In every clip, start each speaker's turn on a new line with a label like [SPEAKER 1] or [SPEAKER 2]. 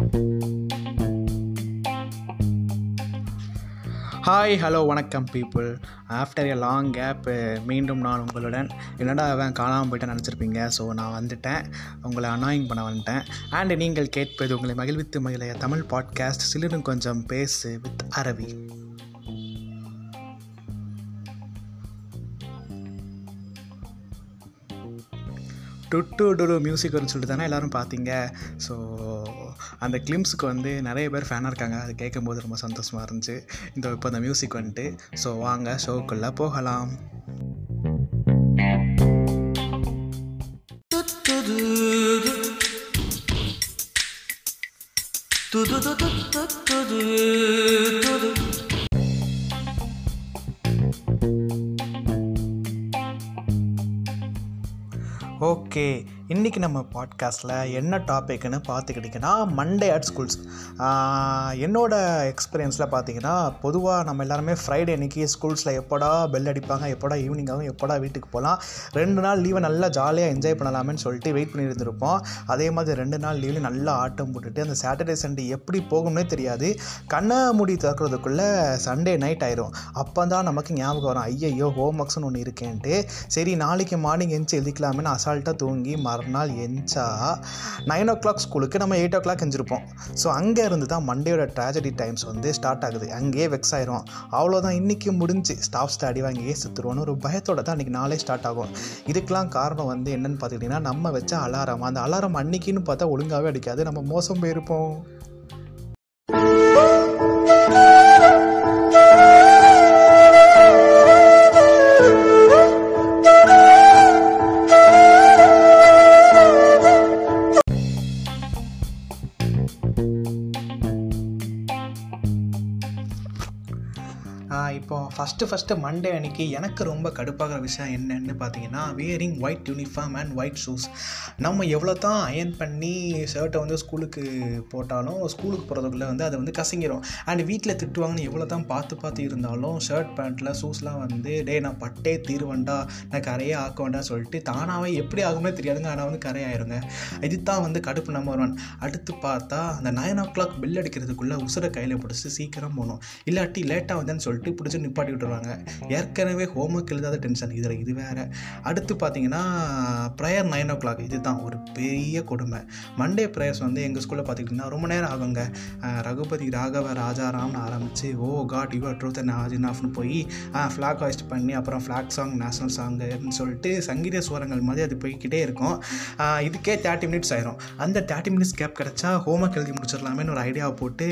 [SPEAKER 1] Hi hello வணக்கம் people after a long gap மீண்டும் நான் உங்களுடன். என்னடா அவன் காணாமல் போயிட்டேன் நினச்சிருப்பீங்க? ஸோ நான் வந்துட்டேன். உங்களை அனாயிங் பண்ண வந்துட்டேன். அண்ட் நீங்கள் கேட்பது உங்களை மகிழ்வித்து மகிழைய தமிழ் பாட்காஸ்ட் சிலிரும் கொஞ்சம் பேசு வித் அரவி. டுட்டு டுடு மியூசிக் வரும்னு சொல்லிட்டு தானே எல்லோரும் பார்த்தீங்க ஸோ அந்த கிளிம்ஸுக்கு வந்து நிறைய பேர் ஃபேனாக இருக்காங்க. அது கேட்கும்போது ரொம்ப சந்தோஷமாக இருந்துச்சு. இந்த இப்போ அந்த மியூசிக் வந்துட்டு. ஸோ வாங்க ஷோக்குள்ளே போகலாம். okay இன்றைக்கி நம்ம பாட்காஸ்ட்டில் என்ன டாபிக்னு பார்த்துக்கிட்டிங்கன்னா மண்டே அட் ஸ்கூல்ஸ் என்னோடய எக்ஸ்பீரியன்ஸில் பார்த்தீங்கன்னா பொதுவாக நம்ம எல்லாருமே ஃப்ரைடே அன்றைக்கி ஸ்கூல்ஸில் எப்போடா பெல் அடிப்பாங்க எப்போடா ஈவினிங் ஆகும் எப்போடா வீட்டுக்கு போகலாம். ரெண்டு நாள் லீவை நல்லா ஜாலியாக என்ஜாய் பண்ணலாமேன்னு சொல்லிட்டு வெயிட் பண்ணி இருந்திருப்போம். அதே மாதிரி ரெண்டு நாள் லீவில் நல்லா ஆட்டம் போட்டுட்டு அந்த சாட்டர்டே சண்டே எப்படி போகும்னே தெரியாது. கண்ணை மூடி திறக்கிறதுக்குள்ளே சண்டே நைட் ஆயிரும். அப்போ தான் நமக்கு ஞாபகம் வரும். ஐயையோ ஹோம் ஒர்க்ஸ்னு ஒன்று இருக்கேன்ட்டு. சரி நாளைக்கு மார்னிங் எழுந்துச்சு எழுதிக்கலாமேன்னு அசால்ட்டாக தூங்கி மறுநாள் எஞ்சா நைன் ஓ கிளாக் ஸ்கூலுக்கு நம்ம எயிட் ஓ கிளாக் எஞ்சிருப்போம் ஸோ அங்கே இருந்து தான் மண்டேயோட ட்ராஜடி டைம்ஸ் வந்து ஸ்டார்ட் ஆகுது. அங்கேயே வெக்ஸ் ஆயிரும். அவ்வளோதான் இன்றைக்கி முடிஞ்சு ஸ்டாஃப் ஸ்டாடி வாங்கியே சுற்றுருவோன்னு ஒரு பயத்தோட தான் அன்றைக்கி நாளே ஸ்டார்ட் ஆகும். இதுக்கெலாம் காரணம் வந்து என்னென்னு பார்த்துக்கிட்டிங்கன்னா நம்ம வச்ச அலாரம் அந்த அலாரம் அன்னைக்குன்னு பார்த்தா ஒழுங்காகவே அடிக்காது. நம்ம மோசம் போயிருப்போம். ஃபஸ்ட்டு ஃபஸ்ட்டு மண்டே அன்னைக்கு எனக்கு ரொம்ப கடுப்பாகிற விஷயம் என்னன்னு பார்த்தீங்கன்னா wearing white uniform and white shoes நம்ம எவ்வளோ தான் அயன் பண்ணி ஷர்ட்டை வந்து ஸ்கூலுக்கு போட்டாலும் ஸ்கூலுக்கு போகிறதுக்குள்ளே வந்து அதை வந்து கசங்கிடும் அண்ட் வீட்டில் திட்டுவாங்கன்னு எவ்வளோ தான் பார்த்து பார்த்து இருந்தாலும் ஷர்ட் பேண்ட்டில் ஷூஸ்லாம் வந்து டே நான் பட்டே தீருவேண்டா நான் கரையே ஆக்க வேண்டாம் சொல்லிட்டு தானாகவே எப்படி ஆகுமே தெரியாதுங்க. ஆனால் வந்து கரையாயிருங்க. இது தான் வந்து கடுப்பு நம்பர் ஒன் அடுத்து பார்த்தா அந்த நைன் ஓ கிளாக் பில் அடிக்கிறதுக்குள்ளே உசுரை கையில் பிடிச்சி சீக்கிரம் போகணும். இல்லாட்டி லேட்டாக வந்தேன்னு சொல்லிட்டு பிடிச்சி நிப்பாட்டி விட்டுருவாங்க. ஏற்கனவே ஹோம்ஒர்க் எழுதாத டென்ஷன் இதில் இது வேறு. அடுத்து பார்த்தீங்கன்னா ப்ரேயர் நைன் ஓ கிளாக் இது தான் ஒரு பெரிய கொடுமை. மண்டே ப்ரேயர்ஸ் வந்து எங்கள் ஸ்கூலில் பார்த்துக்கிட்டிங்கன்னா ரொம்ப நேரம் ஆகுங்க. ரகுபதி ராகவ ராஜாராம்னு ஆரம்பித்து ஓ காட் யுவர் ட்ரூத் அண்ட் ஆஜ் இனாஃப்னு போய் ஃப்ளாக் ஹாய்ஸ்ட் பண்ணி அப்புறம் ஃப்ளாக் சாங் நேஷனல் சாங்குன்னு சொல்லிட்டு சங்கீத சுவரங்கள் மாதிரி அது போய்கிட்டே இருக்கும். இதுக்கே தேர்ட்டி மினிட்ஸ் ஆயிரும். அந்த தேர்ட்டி மினிட்ஸ் கேப் கிடச்சா ஹோம்ஒர்க் எழுதி முடிச்சிடலாமேன்னு ஒரு ஐடியாவை போட்டு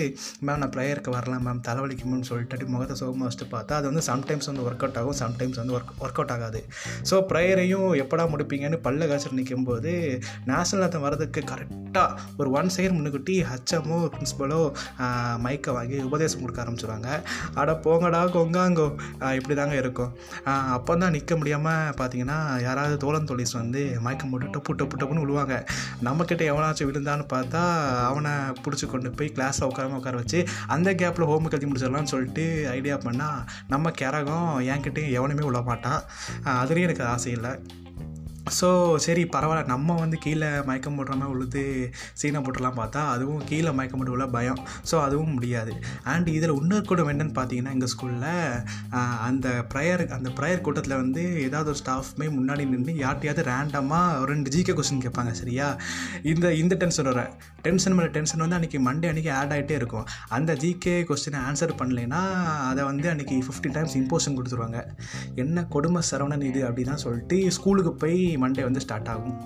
[SPEAKER 1] மேம் நான் ப்ரேயருக்கு வரலாம் மேம் தலைவலிக்கும்னு சொல்லிட்டு முகத்தை சோகமாக வச்சுட்டு பார்த்தா அது வந்து சம்டைம்ஸ் வந்து ஒர்க் அவுட் ஆகும் சம்டைம்ஸ் வந்து ஒர்க் ஒர்க் அவுட் ஆகாது. ஸோ ப்ரேயரையும் எப்படா முடிப்பீங்கன்னு பல்ல காய்ச்சல் நிற்கும்போது நேஷனல் anthem வரதுக்கு கரெக்டாக ஒரு ஒன் செகண்ட் முன்னுக்குட்டி ஹச்எம்மோ பிரின்ஸிபலோ மைக்கை வாங்கி உபதேசம் கொடுக்க ஆரம்பிச்சிருவாங்க. அட போங்கடா கொங்காங்கோ. இப்படி தாங்க இருக்கும். அப்போ தான் நிற்க முடியாமல் பார்த்தீங்கன்னா யாராவது தோழன் தொழிஸ் வந்து மயக்கம் போட்டு டப்பு டப்பு டப்புன்னு விழுவாங்க நம்மக்கிட்ட எவனாச்சும் விழுந்தான்னு பார்த்தா அவனை பிடிச்சி கொண்டு போய் கிளாஸில் உட்காராம உட்கார வச்சு அந்த கேப்பில் ஹோம் எழுதி முடிச்சிடலாம்னு சொல்லிட்டு ஐடியா பண்ணால் நம்ம கேரகம் என்கிட்டையும் எவனுமே விழ மாட்டான் அதுலேயும் எனக்கு ஆசை இல்லை. ஸோ சரி பரவாயில்ல. நம்ம வந்து கீழே மயக்கம் போடுற மாதிரி உழுது சீனை போட்டுலாம் பார்த்தா அதுவும் கீழே மயக்கம் போட்டு உள்ள பயம். ஸோ அதுவும் முடியாது. அண்ட் இதில் இன்னொரு கூட்டம் என்னென்னு பார்த்தீங்கன்னா எங்கள் ஸ்கூலில் அந்த ப்ரேயர் அந்த ப்ரேயர் கூட்டத்தில் வந்து ஏதாவது ஒரு ஸ்டாஃப்மே முன்னாடி நின்று யார்ட்டையாவது ரேண்டமாக ஒரு ரெண்டு ஜிகே கொஸ்டின் கேட்பாங்க சரியா? இந்த இந்த டென்ஷன் வர. டென்ஷன் மேலே டென்ஷன் வந்து அன்றைக்கி மண்டே அன்றைக்கி ஆட் ஆகிட்டே இருக்கும். அந்த ஜிகே கொஸ்டினை ஆன்சர் பண்ணலைன்னா அதை வந்து அன்றைக்கி ஃபிஃப்டி டைம்ஸ் இம்போஷன் கொடுத்துருவாங்க. என்ன கொடுமை சரவணன் இது அப்படி தான் சொல்லிட்டு ஸ்கூலுக்கு போய் மண்டே வந்து ஸ்டார்ட் ஆகும்.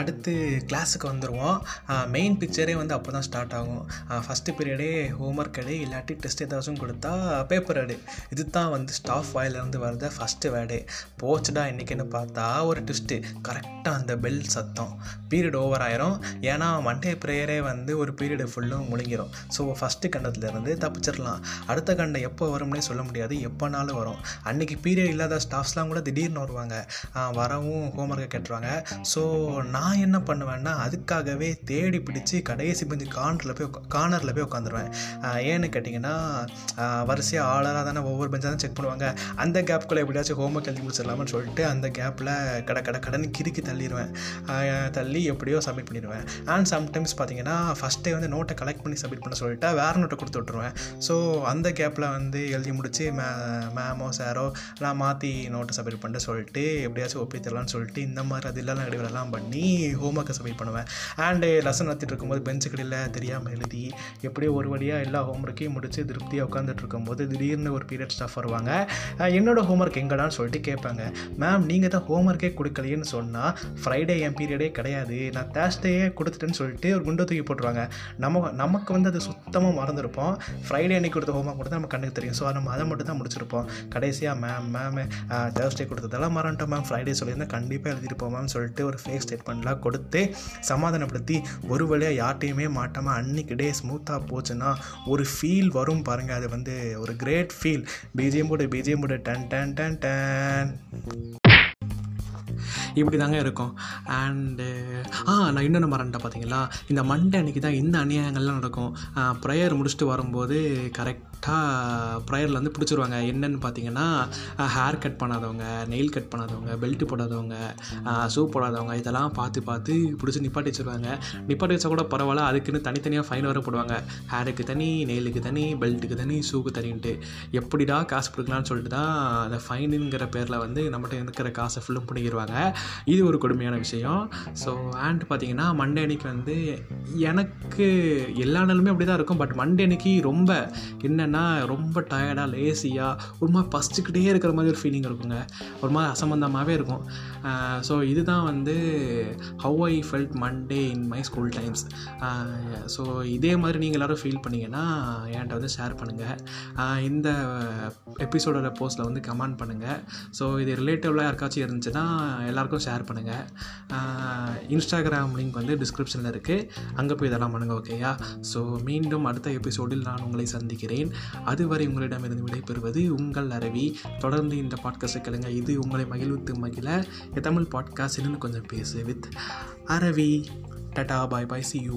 [SPEAKER 1] அடுத்து கிளாஸுக்கு வந்துடுவோம் மெயின் பிக்சரே வந்து அப்போ தான் ஸ்டார்ட் ஆகும் ஃபஸ்ட்டு பீரியடே ஹோம்ஒர்க் எடு இல்லாட்டி டெஸ்ட் ஏதாச்சும் கொடுத்தா பேப்பர் எடு. இது தான் வந்து ஸ்டாஃப் வாயிலேருந்து வர்றத ஃபஸ்ட்டு வேர்டு. போச்சுடா இன்றைக்கின்னு பார்த்தா ஒரு டெஸ்ட்டு கரெக்டாக அந்த பெல் சத்தம். பீரியட் ஓவர் ஆயிரும். ஏன்னா மண்டே ப்ரேயரே வந்து ஒரு பீரியடு ஃபுல்லும் முழுங்கிடும் ஸோ ஃபஸ்ட்டு கண்டத்துலேருந்து தப்பிச்சிடலாம். அடுத்த கண்டம் எப்போ வரும்னே சொல்ல முடியாது. எப்போனாலும் வரும். அன்றைக்கி பீரியட் இல்லாத ஸ்டாஃப்ஸ்லாம் கூட திடீர்னு வருவாங்க. வரவும் ஹோம்ஒர்க்கை கேட்டுருவாங்க. ஸோ நான் நான் என்ன பண்ணுவேன்னா அதுக்காகவே தேடி பிடிச்சி கடைசி பஞ்சு கார்னரில் போய் கார்னரில் போய் உட்காந்துருவேன் ஏன்னு கேட்டிங்கன்னா வரிசையாக ஆளராக தானே ஒவ்வொரு பெஞ்சாக தான் செக் பண்ணுவாங்க. அந்த கேப்புக்குள்ளே எப்படியாச்சும் ஹோம்ஒர்க் எழுதி முடிச்சிடலாம்னு சொல்லிட்டு அந்த கேப்பில் கடை கடை கடன் கிறுக்கி தள்ளிடுவேன் தள்ளி எப்படியோ சப்மிட் பண்ணிடுவேன். அண்ட் சம்டைம்ஸ் பார்த்தீங்கன்னா ஃபஸ்ட்டே வந்து நோட்டை கலெக்ட் பண்ணி சப்மிட் பண்ண சொல்லிட்டு வேறு நோட்டை கொடுத்து விட்ருவேன் ஸோ அந்த கேப்பில் வந்து எழுதி முடித்து மே மேமோ சாரோ நான் மாற்றி நோட்டை சப்மிட் பண்ணிட்டு சொல்லிட்டு எப்படியாச்சும் ஒப்பித்தரலாம்னு சொல்லிட்டு இந்த மாதிரி அது இல்லைனா இடைவெளிலாம் பண்ணி ஹோம்ஒர்க்கை சப்மிட் பண்ணுவேன். அண்டு லெசன் நடத்திட்டு இருக்கும்போது பெஞ்சு கடையில் தெரியாமல் எழுதி எப்படியோ ஒரு வழியாக எல்லா ஹோம் ஒர்க்கையும் முடித்து திருப்தியாக உட்காந்துட்டு இருக்கும்போது திடீர்னு ஒரு பீரியட் ஸ்டாஃப் வருவாங்க. என்னோடய ஹோம் ஒர்க் எங்கடான்னு சொல்லிட்டு கேட்பாங்க. மேம் நீங்கள் தான் ஹோம் ஒர்க்கே கொடுக்கலையேன்னு சொன்னால் ஃப்ரைடே என் பீரியடே கிடையாது. நான் தேர்ஸ்டேயே கொடுத்துட்டேன்னு சொல்லிட்டு ஒரு குண்டை தூக்கி போட்டுருவாங்க. நம்ம நமக்கு வந்து அது சுத்தமாக மறந்துருப்போம். ஃப்ரைடே அன்னைக்கு கொடுத்த ஹோம் ஒர்க் கொடுத்தா நம்ம கண்ணுக்கு தெரியும். ஸோ நம்ம அதை மட்டும் தான் முடிச்சிருப்போம். கடைசியாக மேம் மேம் தேர்ஸ்டே கொடுத்ததெல்லாம் மறந்துட்டோம் மேம் ஃப்ரைடே சொல்லியிருந்தால் கண்டிப்பாக எழுதிருப்போம் மேம் சொல்லிட்டு ஒரு ஃபேக் எல்லாம் கொடுத்து சமாதானப்படுத்தி ஒரு வழியாக யார்ட்டையுமே மாட்டாமல் அன்னைக்கு டே ஸ்மூத்தாக போச்சுன்னா ஒரு ஃபீல் வரும் பாருங்கள் அது வந்து ஒரு கிரேட் ஃபீல் பிஜிஎம் போடு பிஜிஎம் போடு. டன் டன் டன் டன். இப்படி தாங்க இருக்கும். அண்டு ஆ நான் இன்னொன்று மறந்துட்டேன் பார்த்தீங்களா இந்த மண்டே அன்றைக்கி தான் இந்த அநியாயங்கள்லாம் நடக்கும். ப்ரேயர் முடிச்சுட்டு வரும்போது கரெக்டாக ப்ரேயரில் வந்து பிடிச்சிருவாங்க. என்னென்னு பார்த்தீங்கன்னா ஹேர் கட் பண்ணாதவங்க நெயில் கட் பண்ணாதவங்க பெல்ட் போடாதவங்க ஷூ போடாதவங்க இதெல்லாம் பார்த்து பார்த்து பிடிச்சி நிப்பாட்டி வச்சுருவாங்க. நிப்பாட்டி வச்சா கூட பரவாயில்ல அதுக்குன்னு தனித்தனியாக ஃபைன் வர போடுவாங்க. ஹேருக்கு தனி நெயிலுக்கு தனி பெல்ட்டுக்கு தனி ஷூக்கு தனின்ட்டு. எப்படிடா காசு கொடுக்கலான்னு சொல்லிட்டு தான் அந்த ஃபைனுங்கிற பேரில் வந்து நம்மகிட்ட இருக்கிற காசை ஃபுல்லும் பிடிக்கிடுவாங்க இது ஒரு கொடுமையான விஷயம். ஸோ அண்ட் பார்த்தீங்கன்னா மண்டே அன்னைக்கு வந்து எனக்கு எல்லா நாளுமே அப்படி தான் இருக்கும். பட் மண்டே அன்னைக்கு ரொம்ப என்னென்னா ரொம்ப டயர்டாக லேசியாக ஒரு மாதிரி பசிச்சுக்கிட்டே இருக்கிற மாதிரி ஒரு ஃபீலிங் இருக்குங்க. ஒரு மாதிரி அசம்பந்தமாகவே இருக்கும். ஸோ இதுதான் வந்து how I felt Monday in my school times so இதே மாதிரி நீங்கள் எல்லோரும் ஃபீல் பண்ணிங்கன்னா என்கிட்ட வந்து ஷேர் பண்ணுங்கள் இந்த எபிசோடோட போஸ்ட்டில் வந்து கமெண்ட் பண்ணுங்கள் ஸோ இது ரிலேட்டிவ்லாம் யாருக்காச்சும் இருந்துச்சுன்னா எல்லாருக்கும் ஷேர் பண்ணுங்கள் இன்ஸ்டாகிராம் லிங்க் வந்து டிஸ்கிரிப்ஷனில் இருக்குது அங்கே போய் இதெல்லாம் பண்ணுங்கள் ஓகேயா ஸோ மீண்டும் அடுத்த எபிசோடில் நான் உங்களை சந்திக்கிறேன். அதுவரை உங்களிடமிருந்து விடைபெறுவது உங்கள் அரவி. தொடர்ந்து இந்த பாட்காஸ்ட்டை கேளுங்க. இது உங்களை மகிழ்வித்து மகிழ. தமிழ் பாட்காஸ்ட் இன்னும் கொஞ்சம் பேசு. With Aravi. Tata bye bye see you